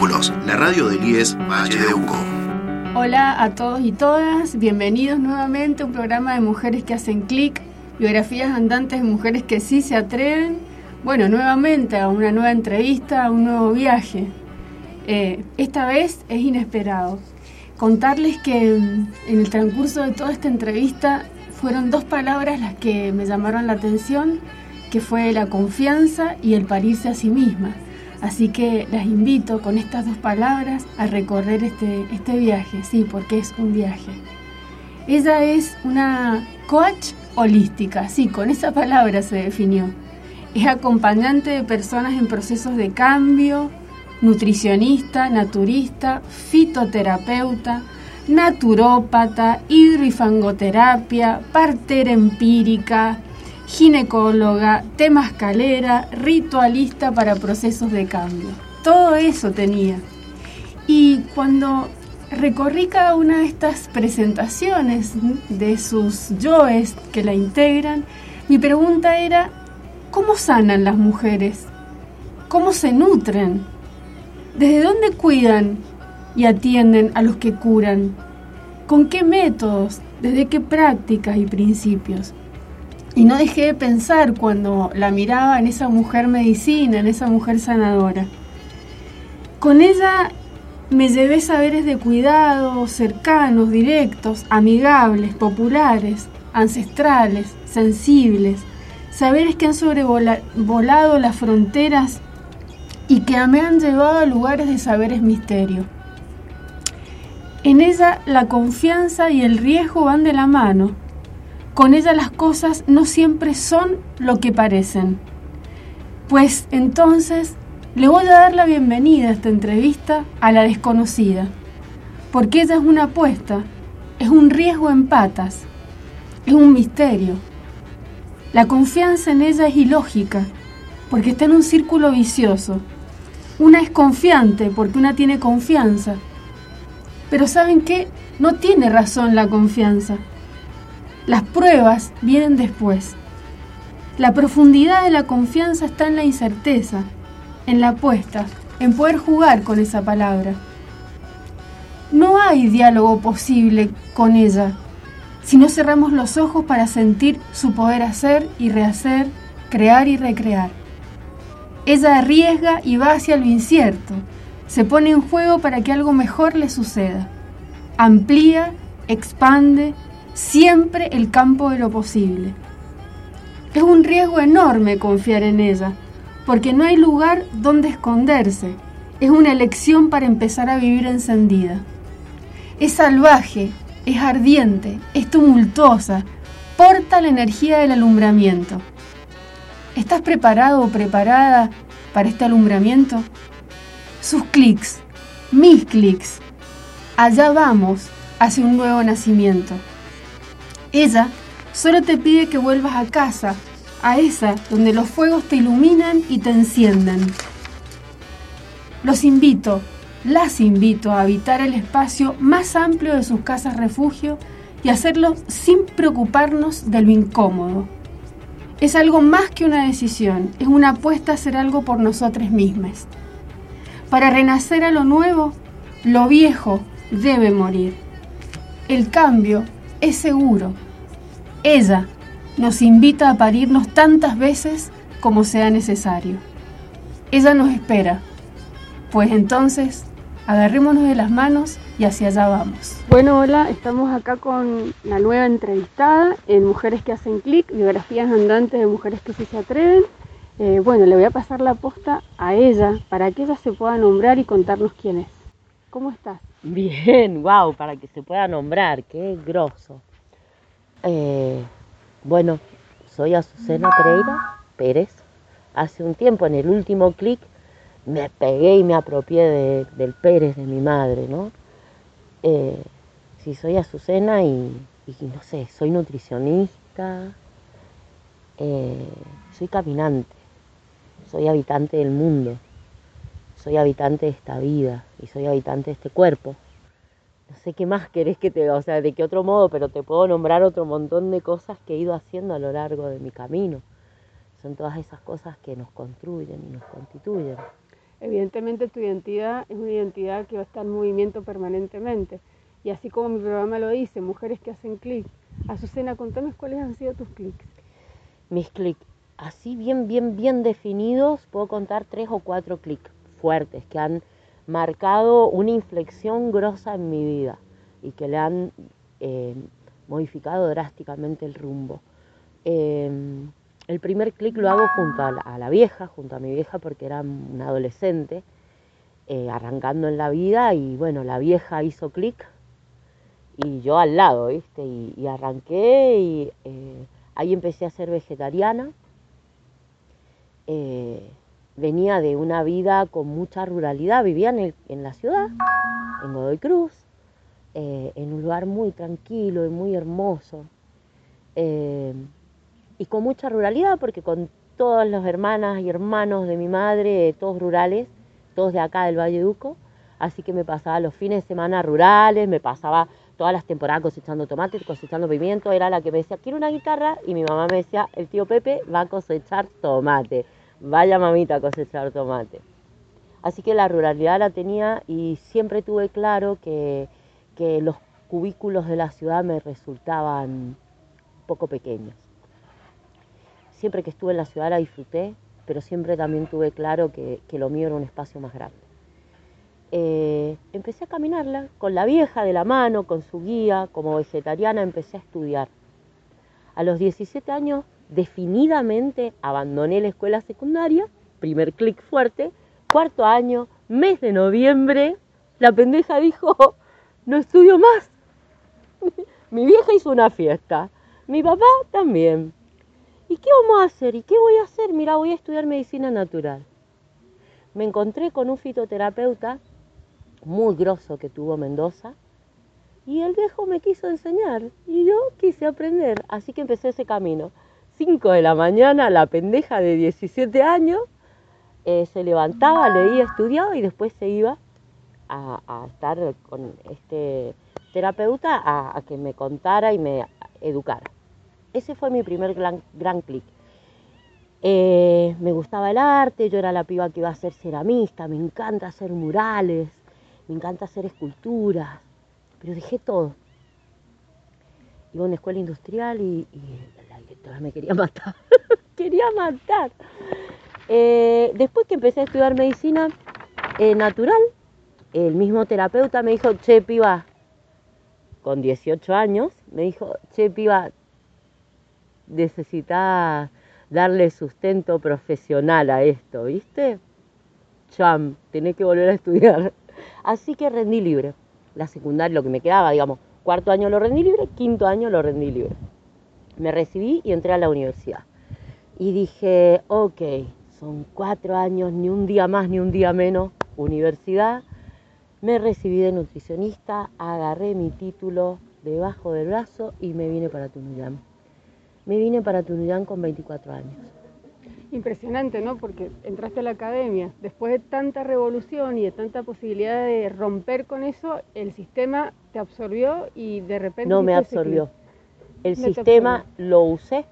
La radio del IES Valle de Uco. Hola a todos y todas, bienvenidos nuevamente a un programa de mujeres que hacen clic, biografías andantes de mujeres que sí se atreven. Bueno, nuevamente a una nueva entrevista, a un nuevo viaje. Eh, esta vez es inesperado. Contarles que en el transcurso de toda esta entrevista fueron dos palabras las que me llamaron la atención, que fue la confianza y el parirse a sí misma. Así que las invito con estas dos palabras a recorrer este, este viaje, sí, porque es un viaje. Ella es una coach holística, sí, con esa palabra se definió. Es acompañante de personas en procesos de cambio, nutricionista, naturista, fitoterapeuta, naturópata, hidroifangoterapia, partera empírica, ginecóloga, temascalera, ritualista para procesos de cambio. Todo eso tenía. Y cuando recorrí cada una de estas presentaciones de sus yoes que la integran, mi pregunta era, ¿cómo sanan las mujeres? ¿Cómo se nutren? ¿Desde dónde cuidan y atienden a los que curan? ¿Con qué métodos? ¿Desde qué prácticas y principios? Y no dejé de pensar cuando la miraba en esa mujer medicina, en esa mujer sanadora. Con ella me llevé saberes de cuidado cercanos, directos, amigables, populares, ancestrales, sensibles, saberes que han sobrevolado las fronteras y que me han llevado a lugares de saberes misterio. En ella la confianza y el riesgo van de la mano con ella las cosas no siempre son lo que parecen. Pues entonces le voy a dar la bienvenida a esta entrevista a la desconocida, porque ella es una apuesta, es un riesgo en patas, es un misterio. La confianza en ella es ilógica, porque está en un círculo vicioso. Una es confiante porque una tiene confianza. Pero ¿saben qué? No tiene razón la confianza. Las pruebas vienen después. La profundidad de la confianza está en la incerteza, en la apuesta, en poder jugar con esa palabra. No hay diálogo posible con ella si no cerramos los ojos para sentir su poder hacer y rehacer, crear y recrear. Ella arriesga y va hacia lo incierto, se pone en juego para que algo mejor le suceda. Amplía, expande, siempre el campo de lo posible. Es un riesgo enorme confiar en ella, porque no hay lugar donde esconderse. Es una elección para empezar a vivir encendida. Es salvaje, es ardiente, es tumultuosa, porta la energía del alumbramiento. ¿Estás preparado o preparada para este alumbramiento? Sus clics, mis clics. Allá vamos hacia un nuevo nacimiento. Ella solo te pide que vuelvas a casa, a esa donde los fuegos te iluminan y te encienden. Los invito, las invito a habitar el espacio más amplio de sus casas refugio y hacerlo sin preocuparnos de lo incómodo. Es algo más que una decisión, es una apuesta a hacer algo por nosotros mismas. Para renacer a lo nuevo, lo viejo debe morir. El cambio es seguro. Ella nos invita a parirnos tantas veces como sea necesario. Ella nos espera. Pues entonces, agarrémonos de las manos y hacia allá vamos. Bueno, hola, estamos acá con la nueva entrevistada en Mujeres que hacen clic, biografías andantes de mujeres que sí se atreven. Eh, bueno, le voy a pasar la posta a ella para que ella se pueda nombrar y contarnos quién es. ¿Cómo estás? Bien, wow, para que se pueda nombrar, qué grosso. Eh, bueno, soy Azucena Pereira Pérez. Hace un tiempo, en el último clic, me pegué y me apropié del Pérez de mi madre, ¿no? Eh, sí, soy Azucena y, no sé, soy nutricionista, eh, soy caminante, soy habitante del mundo, soy habitante de esta vida y soy habitante de este cuerpo no sé qué más querés que te, o sea, de qué otro modo, pero te puedo nombrar otro montón de cosas que he ido haciendo a lo largo de mi camino. Son todas esas cosas que nos construyen y nos constituyen. evidentemente tu identidad es una identidad que va a estar en movimiento permanentemente. Y así como mi programa lo dice, mujeres que hacen clic. Azucena, contame cuáles han sido tus clics. Mis clics, así bien, bien, bien definidos, puedo contar tres o cuatro clics fuertes que han marcado una inflexión grosa en mi vida y que le han eh, modificado drásticamente el rumbo. Em, el primer clic lo hago junto a la, vieja, junto a mi vieja porque era una adolescente, eh, arrancando en la vida y bueno, la vieja hizo clic y yo al lado, ¿viste? Y, arranqué y eh, ahí empecé a ser vegetariana. Venía de una vida con mucha ruralidad, vivía en, la ciudad, en Godoy Cruz, eh, en un lugar muy tranquilo y muy hermoso. y con mucha ruralidad, porque con todas las hermanas y hermanos de mi madre, todos rurales, todos de acá del Valle Duco, así que me pasaba los fines de semana rurales, me pasaba todas las temporadas cosechando tomate, cosechando pimiento, era la que me decía, quiero una guitarra, y mi mamá me decía, el tío Pepe va a cosechar tomate, vaya mamita a cosechar tomate. Así que la ruralidad la tenía y siempre tuve claro que, los cubículos de la ciudad me resultaban poco pequeños. Siempre que estuve en la ciudad la disfruté, pero siempre también tuve claro que lo mío era un espacio más grande. Eh, empecé a caminarla con la vieja de la mano, con su guía, como vegetariana empecé a estudiar. A los 17 años definidamente abandoné la escuela secundaria, primer clic fuerte, cuarto año, mes de noviembre, la pendeja dijo, no estudio más. Mi vieja hizo una fiesta, mi papá también. ¿Y qué vamos a hacer? ¿Y qué voy a hacer? Mira, voy a estudiar medicina natural. Me encontré con un fitoterapeuta muy grosso que tuvo Mendoza. Y el viejo me quiso enseñar y yo quise aprender, así que empecé ese camino. 5 de la mañana, la pendeja de 17 años eh, se levantaba, leía, estudiaba y después se iba a, estar con este terapeuta a, que me contara y me educara. Ese fue mi primer gran, gran clic. Eh, me gustaba el arte, yo era la piba que iba a ser ceramista, me encanta hacer murales, me encanta hacer esculturas, pero dejé todo. Iba a una escuela industrial y, la directora me quería matar, quería matar. Eh, después que empecé a estudiar medicina eh, natural, el mismo terapeuta me dijo, che, piba, con 18 años, me dijo, che, piba, necesitas darle sustento profesional a esto, ¿viste? Cham, tenés que volver a estudiar. Así que rendí libre. La secundaria, lo que me quedaba, digamos, cuarto año lo rendí libre, quinto año lo rendí libre. Me recibí y entré a la universidad. Y dije, ok, son cuatro años, ni un día más ni un día menos, universidad. Me recibí de nutricionista, agarré mi título debajo del brazo y me vine para Tunuyán. Me vine para Tunuyán con 24 años impresionante, ¿no? Porque entraste a la academia, después de tanta revolución y de tanta posibilidad de romper con eso, el sistema te absorbió y de repente... No me absorbió. El sistema lo usé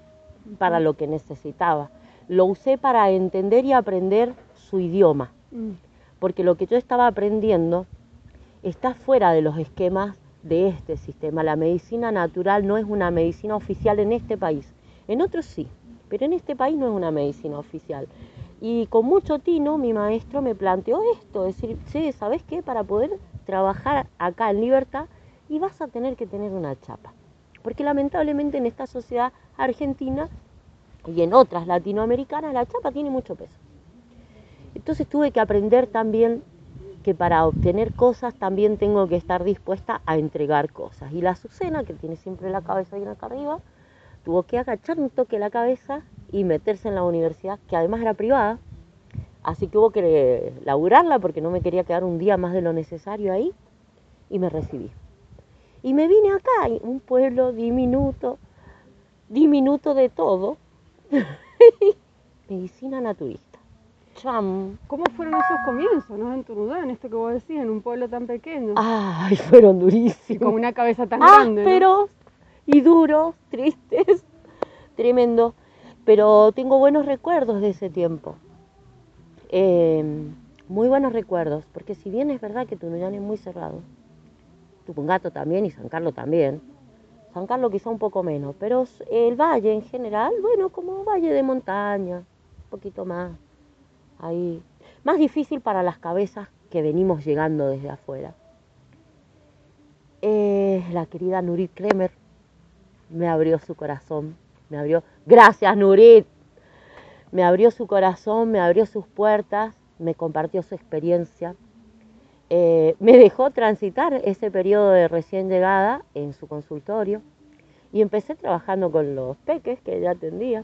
para lo que necesitaba. Lo usé para entender y aprender su idioma. Mm. Porque lo que yo estaba aprendiendo está fuera de los esquemas de este sistema. La medicina natural no es una medicina oficial en este país. En otros sí pero en este país no es una medicina oficial. Y con mucho tino mi maestro me planteó esto, decir, sí, ¿sabes qué? Para poder trabajar acá en libertad y vas a tener que tener una chapa. Porque lamentablemente en esta sociedad argentina y en otras latinoamericanas la chapa tiene mucho peso. Entonces tuve que aprender también que para obtener cosas también tengo que estar dispuesta a entregar cosas. Y la Azucena, que tiene siempre la cabeza bien acá arriba, tuvo que agachar un toque la cabeza y meterse en la universidad, que además era privada, así que hubo que laburarla porque no me quería quedar un día más de lo necesario ahí, y me recibí. Y me vine acá, un pueblo diminuto, diminuto de todo, medicina naturista. Cham. ¿Cómo fueron esos comienzos, no? En Turudán, esto que vos decís, en un pueblo tan pequeño. Ay, fueron durísimos. Y con una cabeza tan grande. Pero y duros, tristes, tremendo. Pero tengo buenos recuerdos de ese tiempo. Em, muy buenos recuerdos, porque si bien es verdad que Tunuyán es muy cerrado, Tupungato también y San Carlos también, San Carlos quizá un poco menos, pero el valle en general, bueno, como valle de montaña, un poquito más ahí, más difícil para las cabezas que venimos llegando desde afuera. Eh, la querida Nurit Kremer me abrió su corazón, me abrió, gracias Nurit, me abrió su corazón, me abrió sus puertas, me compartió su experiencia, eh, me dejó transitar ese periodo de recién llegada en su consultorio y empecé trabajando con los peques que ella atendía.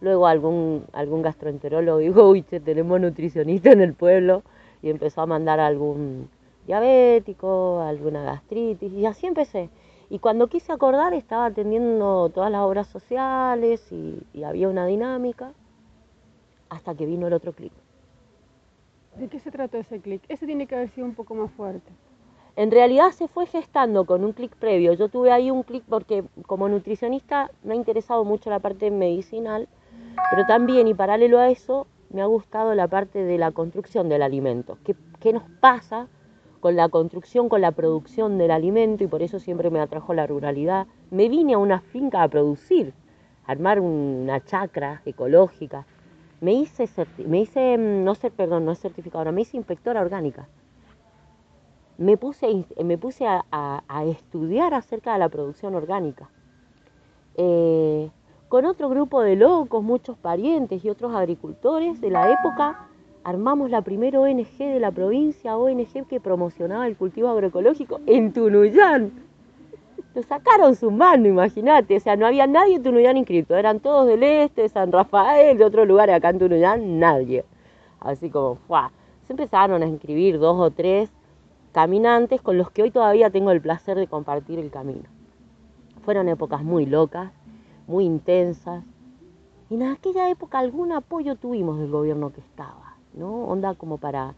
Luego algún, algún gastroenterólogo dijo, uy, tenemos nutricionista en el pueblo y empezó a mandar algún diabético, alguna gastritis y así empecé. Y cuando quise acordar estaba atendiendo todas las obras sociales y, había una dinámica hasta que vino el otro clic. ¿De qué se trató ese clic? Ese tiene que haber sido un poco más fuerte. En realidad se fue gestando con un clic previo. Yo tuve ahí un clic porque como nutricionista me ha interesado mucho la parte medicinal, pero también y paralelo a eso me ha gustado la parte de la construcción del alimento. ¿Qué, qué nos pasa con la construcción, con la producción del alimento y por eso siempre me atrajo la ruralidad. Me vine a una finca a producir, a armar una chacra ecológica. Me hice, mm, no sé, perdón, no es certificadora, me hice inspectora orgánica. Me puse, me puse a, estudiar acerca de la producción orgánica. Eh, con otro grupo de locos, muchos parientes y otros agricultores de la época, armamos la primera ONG de la provincia, ONG que promocionaba el cultivo agroecológico en Tunuyán. Lo sacaron su mano, imagínate. O sea, no había nadie en Tunuyán inscrito. Eran todos del este, de San Rafael, de otros lugares. Acá en Tunuyán, nadie. Así como, ¡fua! Se empezaron a inscribir dos o tres caminantes con los que hoy todavía tengo el placer de compartir el camino. Fueron épocas muy locas, muy intensas. Y en aquella época algún apoyo tuvimos del gobierno que estaba. ¿No? Onda como para,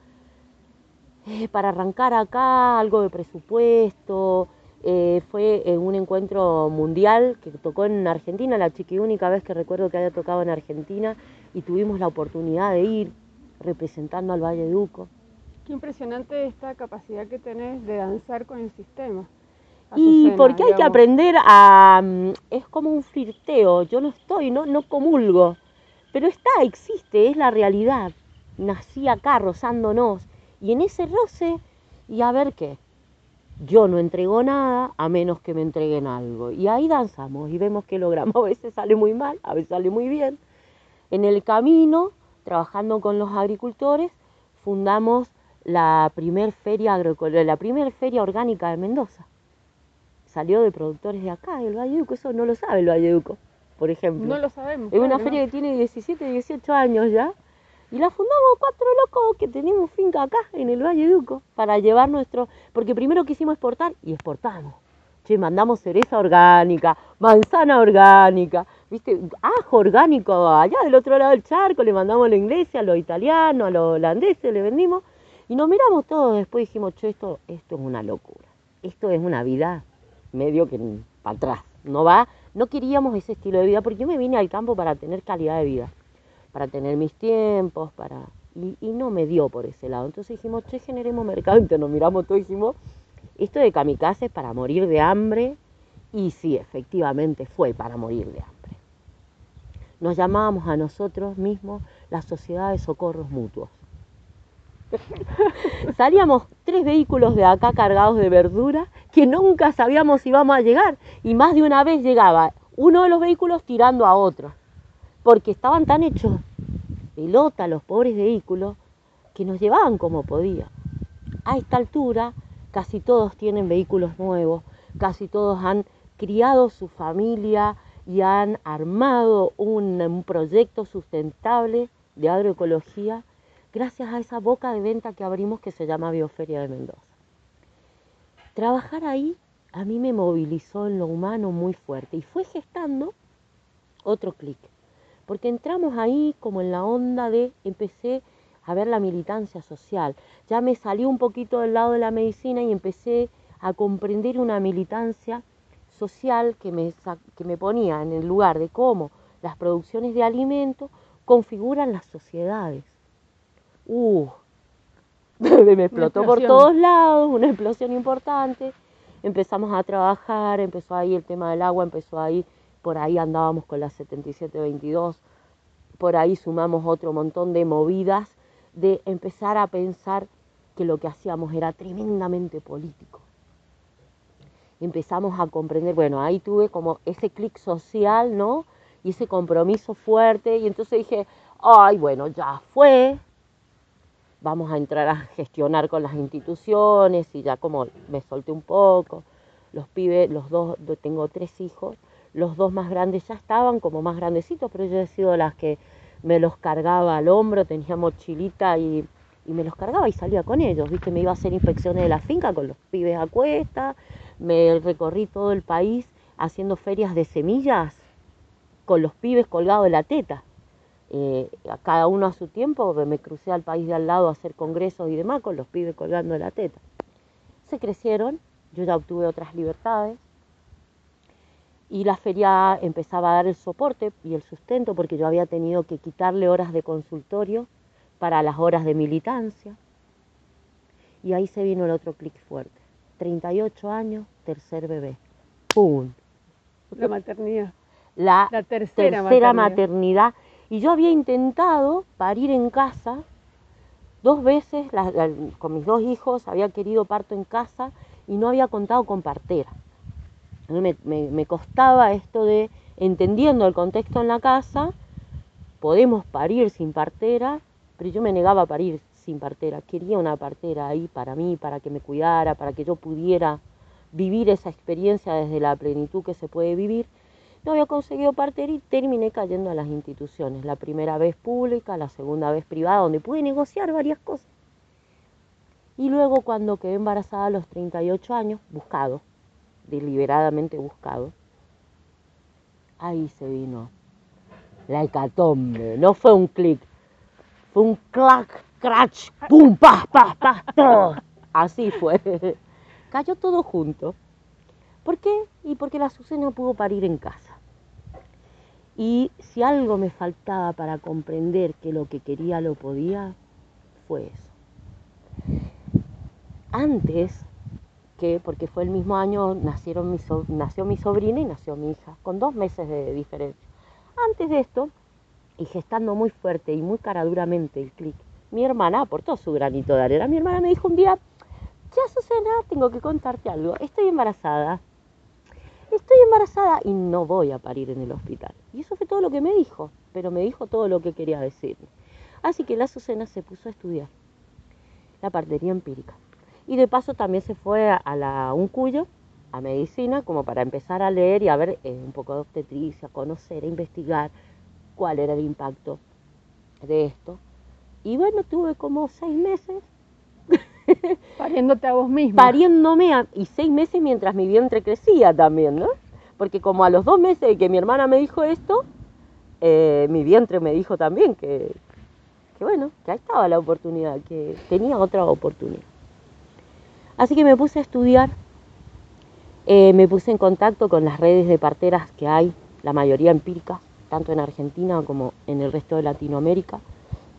eh, para arrancar acá algo de presupuesto. Eh, fue en un encuentro mundial que tocó en Argentina, la chiqui única vez que recuerdo que haya tocado en Argentina y tuvimos la oportunidad de ir representando al Valle de Uco. Qué impresionante esta capacidad que tenés de danzar con el sistema. y porque hay que aprender a... Mm, es como un flirteo, yo no estoy, no, no comulgo, pero está, existe, es la realidad nací acá rozándonos. Y en ese roce, y a ver qué. Yo no entrego nada a menos que me entreguen algo. Y ahí danzamos y vemos que logramos. A veces sale muy mal, a veces sale muy bien. En el camino, trabajando con los agricultores, fundamos la primer feria la primer feria orgánica de Mendoza. Salió de productores de acá, del Valleduco, eso no lo sabe el Valleduco, por ejemplo. No lo sabemos. Es una feria que tiene 17, 18 años ya y la fundamos cuatro locos que tenemos finca acá en el Valle Duco para llevar nuestro, porque primero quisimos exportar y exportamos. Che, mandamos cereza orgánica, manzana orgánica, viste, ajo orgánico allá del otro lado del charco, le mandamos a la iglesia, a los italianos, a los holandeses, le vendimos. Y nos miramos todos después dijimos, che, esto, esto es una locura. Esto es una vida medio que para atrás. No va, no queríamos ese estilo de vida porque yo me vine al campo para tener calidad de vida para tener mis tiempos, para... Y, no me dio por ese lado. Entonces dijimos, che, generemos mercado nos miramos todos y dijimos, esto de kamikaze es para morir de hambre, y sí, efectivamente fue para morir de hambre. Nos llamábamos a nosotros mismos la Sociedad de Socorros Mutuos. Salíamos tres vehículos de acá cargados de verdura que nunca sabíamos si íbamos a llegar. Y más de una vez llegaba uno de los vehículos tirando a otro porque estaban tan hechos pelota los pobres vehículos que nos llevaban como podía. A esta altura casi todos tienen vehículos nuevos, casi todos han criado su familia y han armado un, un proyecto sustentable de agroecología gracias a esa boca de venta que abrimos que se llama Bioferia de Mendoza. Trabajar ahí a mí me movilizó en lo humano muy fuerte y fue gestando otro clic porque entramos ahí como en la onda de, empecé a ver la militancia social, ya me salí un poquito del lado de la medicina y empecé a comprender una militancia social que me, que me ponía en el lugar de cómo las producciones de alimentos configuran las sociedades. Uh, me explotó por todos lados, una explosión importante. Empezamos a trabajar, empezó ahí el tema del agua, empezó ahí, por ahí andábamos con la 7722, por ahí sumamos otro montón de movidas de empezar a pensar que lo que hacíamos era tremendamente político. Empezamos a comprender, bueno, ahí tuve como ese clic social, ¿no? Y ese compromiso fuerte, y entonces dije, ay, bueno, ya fue, vamos a entrar a gestionar con las instituciones y ya como me solté un poco, los pibes, los dos, tengo tres hijos, los dos más grandes ya estaban como más grandecitos, pero yo he sido las que me los cargaba al hombro, tenía mochilita y, y me los cargaba y salía con ellos, ¿viste? Me iba a hacer inspecciones de la finca con los pibes a cuesta, me recorrí todo el país haciendo ferias de semillas con los pibes colgados de la teta eh, a cada uno a su tiempo, me crucé al país de al lado a hacer congresos y demás con los pibes colgando de la teta. Se crecieron, yo ya obtuve otras libertades y la feria empezaba a dar el soporte y el sustento porque yo había tenido que quitarle horas de consultorio para las horas de militancia. Y ahí se vino el otro clic fuerte. 38 años, tercer bebé. ¡Pum! La maternidad. La, tercera, maternidad y yo había intentado parir en casa dos veces con mis dos hijos, había querido parto en casa y no había contado con partera. Me, me, costaba esto de, entendiendo el contexto en la casa, podemos parir sin partera, pero yo me negaba a parir sin partera. Quería una partera ahí para mí, para que me cuidara, para que yo pudiera vivir esa experiencia desde la plenitud que se puede vivir no había conseguido partir y terminé cayendo a las instituciones. La primera vez pública, la segunda vez privada, donde pude negociar varias cosas. Y luego cuando quedé embarazada a los 38 años, buscado, deliberadamente buscado, ahí se vino la hecatombe. No fue un clic, fue un clac, crash, pum, pa, pa, pa, todo. Así fue. Cayó todo junto. ¿Por qué? Y porque la Azucena pudo parir en casa. Y si algo me faltaba para comprender que lo que quería lo podía, fue eso. Antes que, porque fue el mismo año, nacieron mi nació mi sobrina y nació mi hija, con dos meses de diferencia. Antes de esto, y gestando muy fuerte y muy caraduramente el clic, mi hermana aportó su granito de arena. Mi hermana me dijo un día, ya Susana, tengo que contarte algo, estoy embarazada estoy embarazada y no voy a parir en el hospital. Y eso fue todo lo que me dijo, pero me dijo todo lo que quería decirme. Así que la Azucena se puso a estudiar la partería empírica. Y de paso también se fue a, la Uncuyo, a medicina, como para empezar a leer y a ver eh, un poco de obstetricia, conocer, a investigar cuál era el impacto de esto. Y bueno, tuve como seis meses Pariéndote a vos misma. Pariéndome y seis meses mientras mi vientre crecía también, ¿no? Porque como a los dos meses de que mi hermana me dijo esto, eh, mi vientre me dijo también que, que, bueno, que ahí estaba la oportunidad, que tenía otra oportunidad. Así que me puse a estudiar, eh, me puse en contacto con las redes de parteras que hay, la mayoría empíricas, tanto en Argentina como en el resto de Latinoamérica.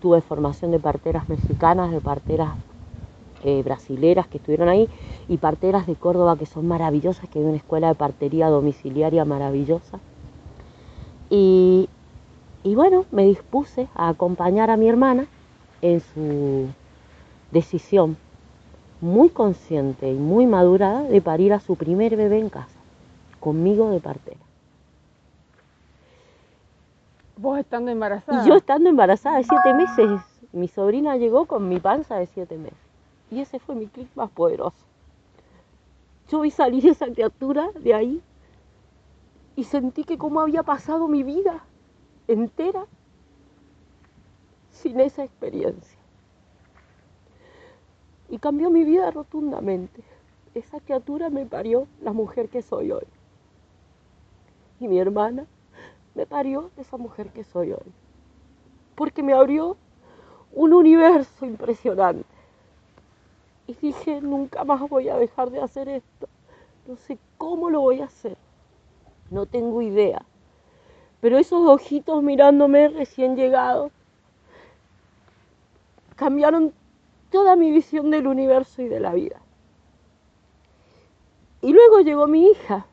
Tuve formación de parteras mexicanas, de parteras eh, brasileras que estuvieron ahí y parteras de Córdoba que son maravillosas, que hay una escuela de partería domiciliaria maravillosa. Y, y bueno, me dispuse a acompañar a mi hermana en su decisión muy consciente y muy madurada de parir a su primer bebé en casa, conmigo de partera. ¿Vos estando embarazada? Y yo estando embarazada de siete meses. Mi sobrina llegó con mi panza de siete meses. Y ese fue mi clic más poderoso. Yo vi salir esa criatura de ahí y sentí que cómo había pasado mi vida entera sin esa experiencia. Y cambió mi vida rotundamente. Esa criatura me parió la mujer que soy hoy. Y mi hermana me parió esa mujer que soy hoy. Porque me abrió un universo impresionante y dije, nunca más voy a dejar de hacer esto. No sé cómo lo voy a hacer. No tengo idea. Pero esos ojitos mirándome recién llegado cambiaron toda mi visión del universo y de la vida. Y luego llegó mi hija,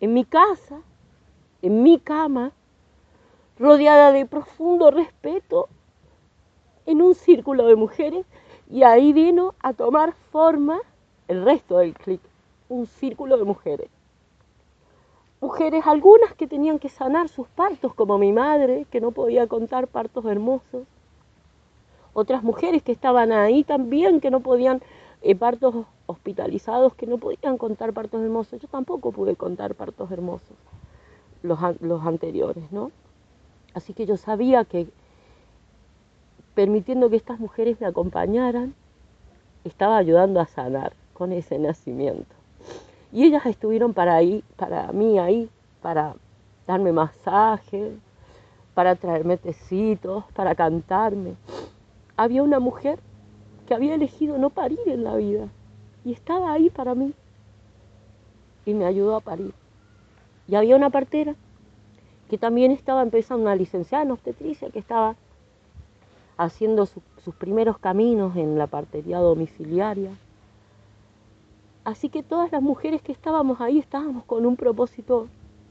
en mi casa, en mi cama, rodeada de profundo respeto, en un círculo de mujeres, y ahí vino a tomar forma el resto del clic, un círculo de mujeres. Mujeres, algunas que tenían que sanar sus partos, como mi madre, que no podía contar partos hermosos. Otras mujeres que estaban ahí también, que no podían, eh, partos hospitalizados, que no podían contar partos hermosos. Yo tampoco pude contar partos hermosos, los, los anteriores, ¿no? Así que yo sabía que permitiendo que estas mujeres me acompañaran, estaba ayudando a sanar con ese nacimiento. Y ellas estuvieron para ahí, para mí ahí, para darme masajes, para traerme tecitos, para cantarme. Había una mujer que había elegido no parir en la vida y estaba ahí para mí y me ayudó a parir. Y había una partera que también estaba empezando una licenciada en obstetricia, que estaba haciendo sus primeros caminos en la partería domiciliaria. Así que todas las mujeres que estábamos ahí estábamos con un propósito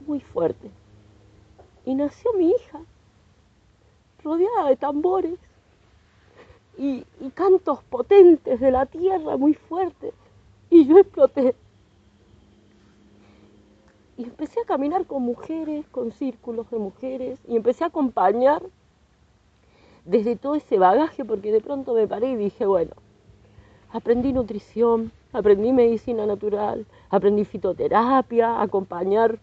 muy fuerte. Y nació mi hija, rodeada de tambores y, y cantos potentes de la tierra muy fuertes. Y yo exploté. Y empecé a caminar con mujeres, con círculos de mujeres, y empecé a acompañar desde todo ese bagaje, porque de pronto me paré y dije, bueno, aprendí nutrición, aprendí medicina natural, aprendí fitoterapia, acompañar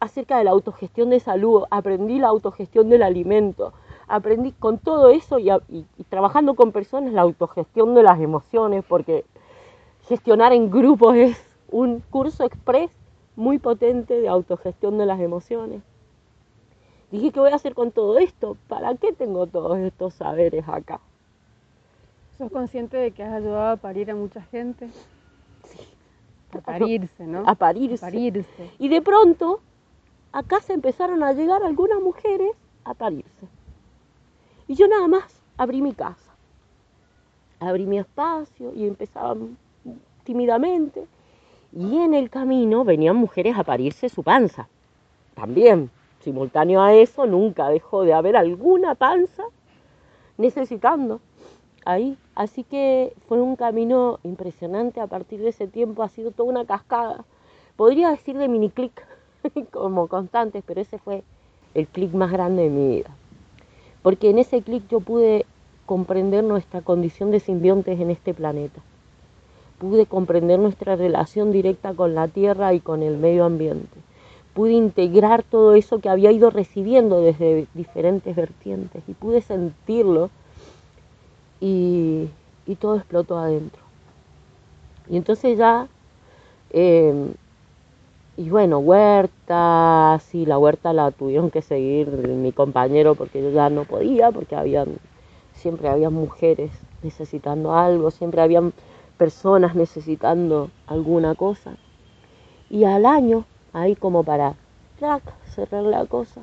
acerca de la autogestión de salud, aprendí la autogestión del alimento, aprendí con todo eso y, trabajando con personas la autogestión de las emociones, porque gestionar en grupos es un curso express muy potente de autogestión de las emociones. Dije, ¿qué voy a hacer con todo esto? ¿Para qué tengo todos estos saberes acá? ¿Sos consciente de que has ayudado a parir a mucha gente? Sí. A parirse, ¿no? A parirse. A parirse. Y de pronto, acá se empezaron a llegar algunas mujeres a parirse. Y yo nada más abrí mi casa. Abrí mi espacio y empezaba tímidamente. Y en el camino venían mujeres a parirse su panza. También simultáneo a eso, nunca dejó de haber alguna panza necesitando ahí. Así que fue un camino impresionante. A partir de ese tiempo ha sido toda una cascada. Podría decir de mini clic como constantes, pero ese fue el clic más grande de mi vida. Porque en ese clic yo pude comprender nuestra condición de simbiontes en este planeta. Pude comprender nuestra relación directa con la Tierra y con el medio ambiente pude integrar todo eso que había ido recibiendo desde diferentes vertientes y pude sentirlo y, todo explotó adentro. Y entonces ya, em, y bueno, huerta, sí, la huerta la tuvieron que seguir mi compañero porque yo ya no podía, porque habían, siempre había mujeres necesitando algo, siempre habían personas necesitando alguna cosa. Y al año ahí como para cerrar la cosa,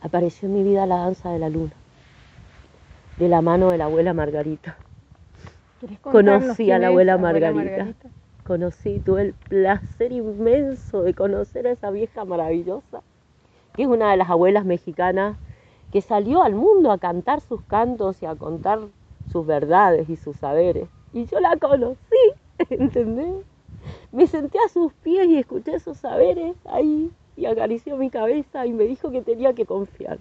apareció en mi vida la danza de la luna, de la mano de la abuela Margarita. Conocí a la abuela Margarita. Conocí, tuve el placer inmenso de conocer a esa vieja maravillosa, que es una de las abuelas mexicanas que salió al mundo a cantar sus cantos y a contar sus verdades y sus saberes. Y yo la conocí, ¿entendés? Me senté a sus pies y escuché esos saberes ahí y acarició mi cabeza y me dijo que tenía que confiar.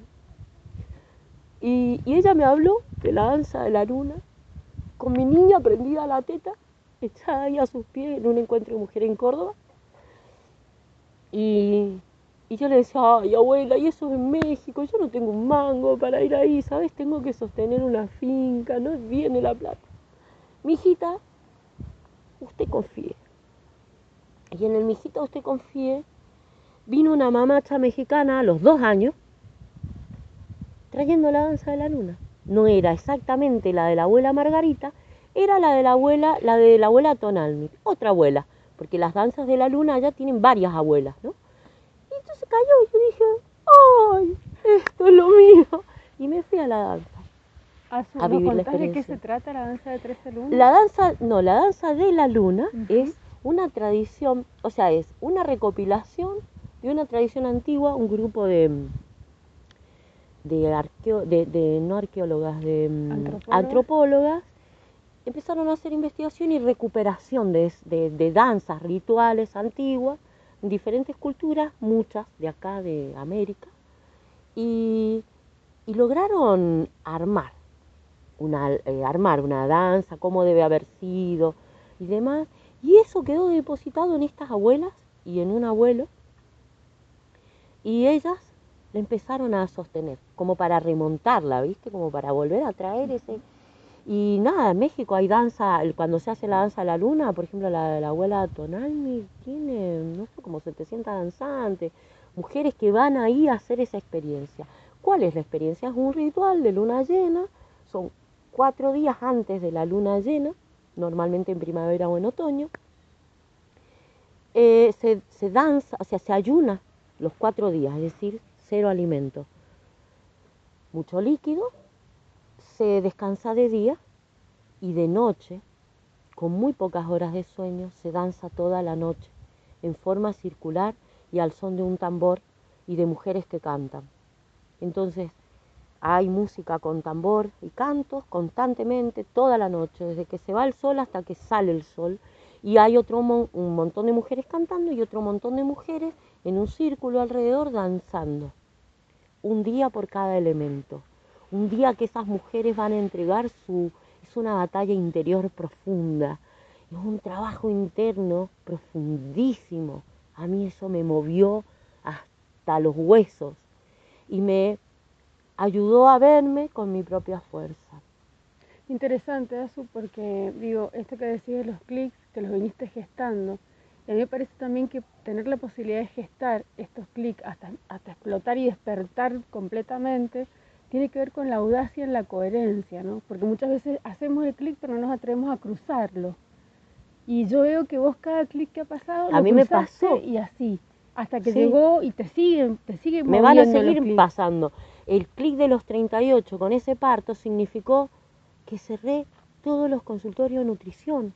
Y, ella me habló de la danza de la luna, con mi niña prendida a la teta, echada ahí a sus pies en un encuentro de mujer en Córdoba. Y, y yo le decía, ay abuela, y eso es en México, yo no tengo un mango para ir ahí, ¿sabes? Tengo que sostener una finca, no viene la plata. Mi hijita, usted confíe. Y en el mijito usted confíe, vino una mamacha mexicana a los dos años trayendo la danza de la luna. No era exactamente la de la abuela Margarita, era la de la abuela, la de la abuela Tonalmi, otra abuela, porque las danzas de la luna ya tienen varias abuelas, ¿no? Y entonces cayó y yo dije, ¡ay! Esto es lo mío. Y me fui a la danza, a vivir la experiencia. ¿De qué se trata la danza de 13 lunas? La danza, no, la danza de la luna es una tradición, o sea, es una recopilación de una tradición antigua, un grupo de de, arqueo, de, no arqueólogas, de mm, ¿Antropólogas? Empezaron a hacer investigación y recuperación de, danzas rituales antiguas en diferentes culturas, muchas de acá de América, y, lograron armar una, eh, armar una danza, cómo debe haber sido y demás. Y eso quedó depositado en estas abuelas y en un abuelo. Y ellas la empezaron a sostener, como para remontarla, ¿viste? Como para volver a traer ese... Y nada, en México hay danza, cuando se hace la danza a la luna, por ejemplo, la, la abuela Tonalmi tiene, no sé, como 700 danzantes, mujeres que van ahí a hacer esa experiencia. ¿Cuál es la experiencia? Es un ritual de luna llena, son cuatro días antes de la luna llena, normalmente en primavera o en otoño. Eh, se, se danza, o sea, se ayuna los cuatro días, es decir, cero alimento. Mucho líquido, se descansa de día y de noche, con muy pocas horas de sueño, se danza toda la noche, en forma circular y al son de un tambor y de mujeres que cantan. Entonces, hay música con tambor y cantos constantemente toda la noche, desde que se va el sol hasta que sale el sol. Y hay otro un montón de mujeres cantando y otro montón de mujeres en un círculo alrededor danzando. Un día por cada elemento. Un día que esas mujeres van a entregar su... Es una batalla interior profunda. Es un trabajo interno profundísimo. A mí eso me movió hasta los huesos y me ayudó a verme con mi propia fuerza. Interesante eso porque digo, esto que decís de los clics, que los viniste gestando, y a mí me parece también que tener la posibilidad de gestar estos clics hasta, hasta explotar y despertar completamente, tiene que ver con la audacia en la coherencia, ¿no? Porque muchas veces hacemos el clic pero no nos atrevemos a cruzarlo. Y yo veo que vos cada clic que ha pasado, a mí me pasó y así, hasta que llegó y te siguen, te siguen Me van a seguir pasando. El clic de los 38 con ese parto significó que cerré todos los consultorios de nutrición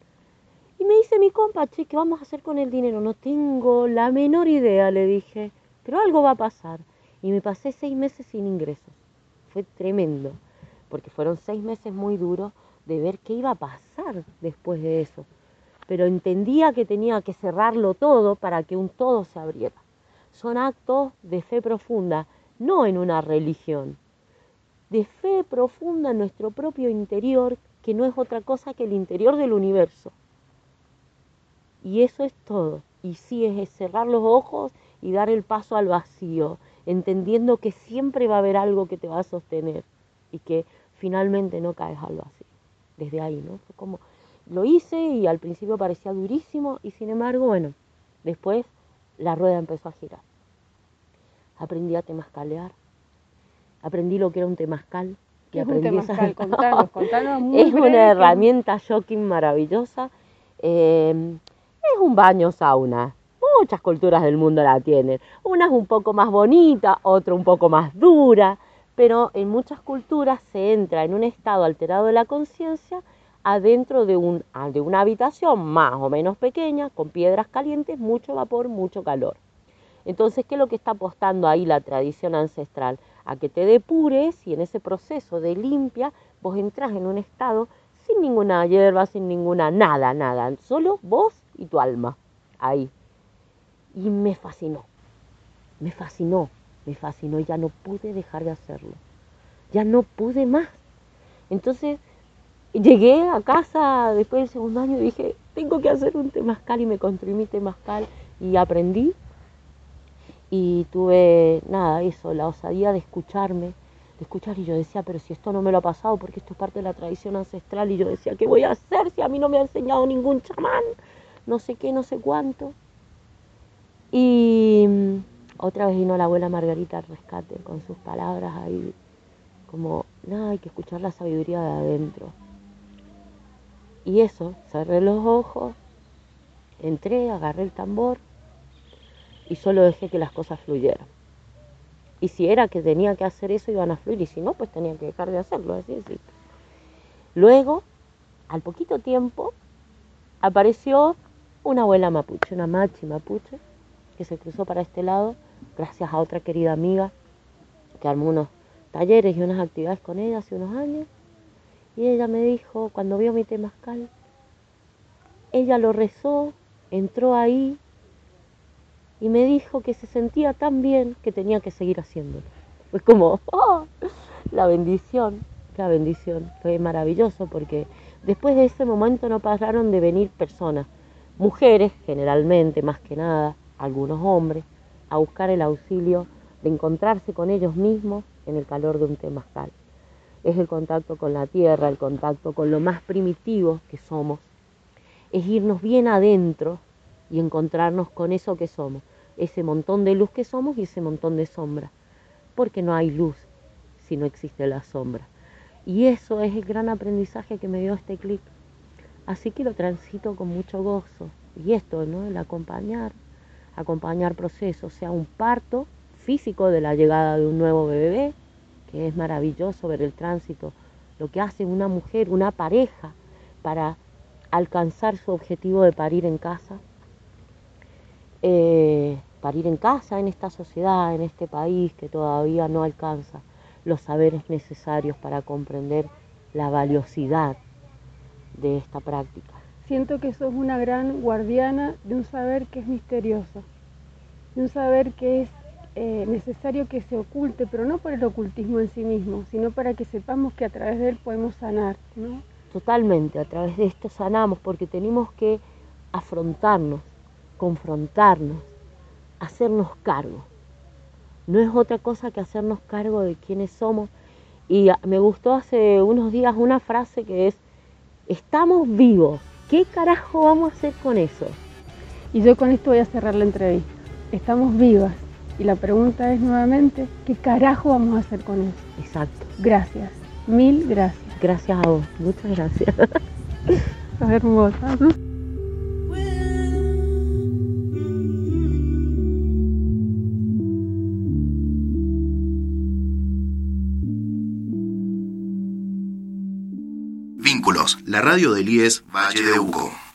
y me dice mi compa, che, ¿qué vamos a hacer con el dinero? No tengo la menor idea, le dije, pero algo va a pasar. Y me pasé seis meses sin ingresos. Fue tremendo, porque fueron seis meses muy duros de ver qué iba a pasar después de eso. Pero entendía que tenía que cerrarlo todo para que un todo se abriera. Son actos de fe profunda, no en una religión, de fe profunda en nuestro propio interior, que no es otra cosa que el interior del universo. Y eso es todo. Y sí es cerrar los ojos y dar el paso al vacío, entendiendo que siempre va a haber algo que te va a sostener y que finalmente no caes al vacío. Desde ahí, ¿no? Fue como lo hice y al principio parecía durísimo y sin embargo, bueno, después la rueda empezó a girar. Aprendí a temascalear, aprendí lo que era un temazcal. ¿Qué es un temazcal? Contanos, contanos muy Es una herramienta shocking maravillosa. Eh, es un baño sauna. Muchas culturas del mundo la tienen. Una es un poco más bonita, otra un poco más dura, pero en muchas culturas se entra en un estado alterado de la conciencia adentro de, un, de una habitación más o menos pequeña, con piedras calientes, mucho vapor, mucho calor. Entonces, ¿qué es lo que está apostando ahí la tradición ancestral? A que te depures y en ese proceso de limpia vos entras en un estado sin ninguna hierba, sin ninguna nada, nada, solo vos y tu alma ahí. Y me fascinó, me fascinó, me fascinó, ya no pude dejar de hacerlo, ya no pude más. Entonces llegué a casa después del segundo año y dije, tengo que hacer un temazcal y me construí mi temazcal y aprendí. Y tuve, nada, eso, la osadía de escucharme, de escuchar y yo decía, pero si esto no me lo ha pasado, porque esto es parte de la tradición ancestral y yo decía, ¿qué voy a hacer si a mí no me ha enseñado ningún chamán? no sé qué, no sé cuánto. Y mm, otra vez vino la abuela Margarita al rescate con sus palabras ahí, como, nada, hay que escuchar la sabiduría de adentro. Y eso, cerré los ojos, entré, agarré el tambor y solo dejé que las cosas fluyeran. Y si era que tenía que hacer eso, iban a fluir, y si no, pues tenía que dejar de hacerlo, así, así. Luego, al poquito tiempo, apareció una abuela mapuche, una machi mapuche, que se cruzó para este lado, gracias a otra querida amiga que armó unos talleres y unas actividades con ella hace unos años. Y ella me dijo, cuando vio mi temazcal, ella lo rezó, entró ahí y me dijo que se sentía tan bien que tenía que seguir haciéndolo. Fue como, oh, la bendición, la bendición. Fue maravilloso porque después de ese momento no pararon de venir personas, mujeres generalmente, más que nada, algunos hombres, a buscar el auxilio de encontrarse con ellos mismos en el calor de un temazcal. Es el contacto con la tierra, el contacto con lo más primitivo que somos. Es irnos bien adentro y encontrarnos con eso que somos, ese montón de luz que somos y ese montón de sombra, porque no hay luz si no existe la sombra. Y eso es el gran aprendizaje que me dio este clic. Así que lo transito con mucho gozo. Y esto, ¿no? El acompañar, acompañar procesos, sea un parto físico de la llegada de un nuevo bebé, que es maravilloso ver el tránsito, lo que hace una mujer, una pareja, para alcanzar su objetivo de parir en casa, eh, parir en casa en esta sociedad, en este país que todavía no alcanza los saberes necesarios para comprender la valiosidad de esta práctica. Siento que sos una gran guardiana de un saber que es misterioso, de un saber que es eh, necesario que se oculte, pero no por el ocultismo en sí mismo, sino para que sepamos que a través de él podemos sanar. ¿no? Totalmente, a través de esto sanamos, porque tenemos que afrontarnos, confrontarnos, hacernos cargo. No es otra cosa que hacernos cargo de quiénes somos. Y me gustó hace unos días una frase que es, estamos vivos, ¿qué carajo vamos a hacer con eso? Y yo con esto voy a cerrar la entrevista. Estamos vivas, y la pregunta es nuevamente, ¿qué carajo vamos a hacer con eso? Exacto. Gracias, mil gracias. Gracias a vos, muchas gracias. hermosa. La radio del IES Valle de Uco.